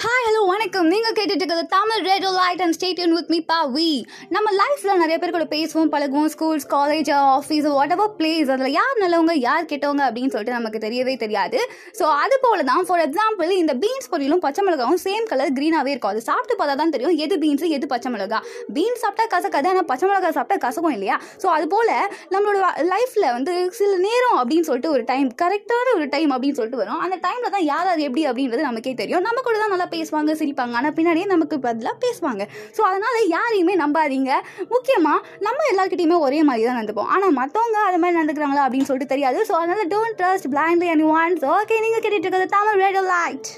Hi, hello. வணக்கம். நீங்கள் கேட்டுட்டு இருக்கிறது Tamil radio light and state with me பா வி நம்ம லைஃப்பில் நிறைய பேர் கூட பேசுவோம் பழகுவோம் schools college office whatever place அதில் யார் நல்லவங்க யார் கெட்டவங்க அப்படின்னு சொல்லிட்டு நமக்கு தெரியவே தெரியாது. ஸோ அது போல தான் ஃபார் எக்ஸாம்பிள் இந்த பீன்ஸ் பொரியலும் பச்சை மிளகாவும் சேம் கலர் க்ரீனாகவே இருக்கும் அது சாப்பிட்டு பார்த்தா தான் தெரியும் எது பீன்ஸ் எது பச்சை மிளகா. பீன்ஸ் சாப்பிட்டா கசக்காது ஆனால் பச்சை மிளகா சாப்பிட்டா கசக்கும் இல்லையா? ஸோ அது போல் நம்மளோட லைஃப்பில் வந்து சில நேரம் அப்படின்னு சொல்லிட்டு ஒரு டைம் கரெக்டான ஒரு டைம் அப்படின்னு சொல்லிட்டு வரும். அந்த டைமில் தான் யார் அது எப்படி அப்படின்றது நமக்கே தெரியும். நம்ம கூட தான் நல்லா பேசுவாங்க சிரிப்பாங்க. ஆனால் பின்னாடியே நமக்கு பதிலாக பேசுவாங்க. ஸோ அதனால் யாரையுமே நம்பாதீங்க. முக்கியமாக நம்ம எல்லாருக்கிட்டையுமே ஒரே மாதிரி தான் நடந்துப்போம். ஆனால் மற்றவங்க அது மாதிரி நடந்துக்கிறாங்களா அப்படின்னு சொல்லிட்டு தெரியாது. ஸோ அதனால் don't trust blindly and once okay நீங்கள் கேட்டுட்டு இருக்கிறது தமிழ் ரேடியோ லைட்.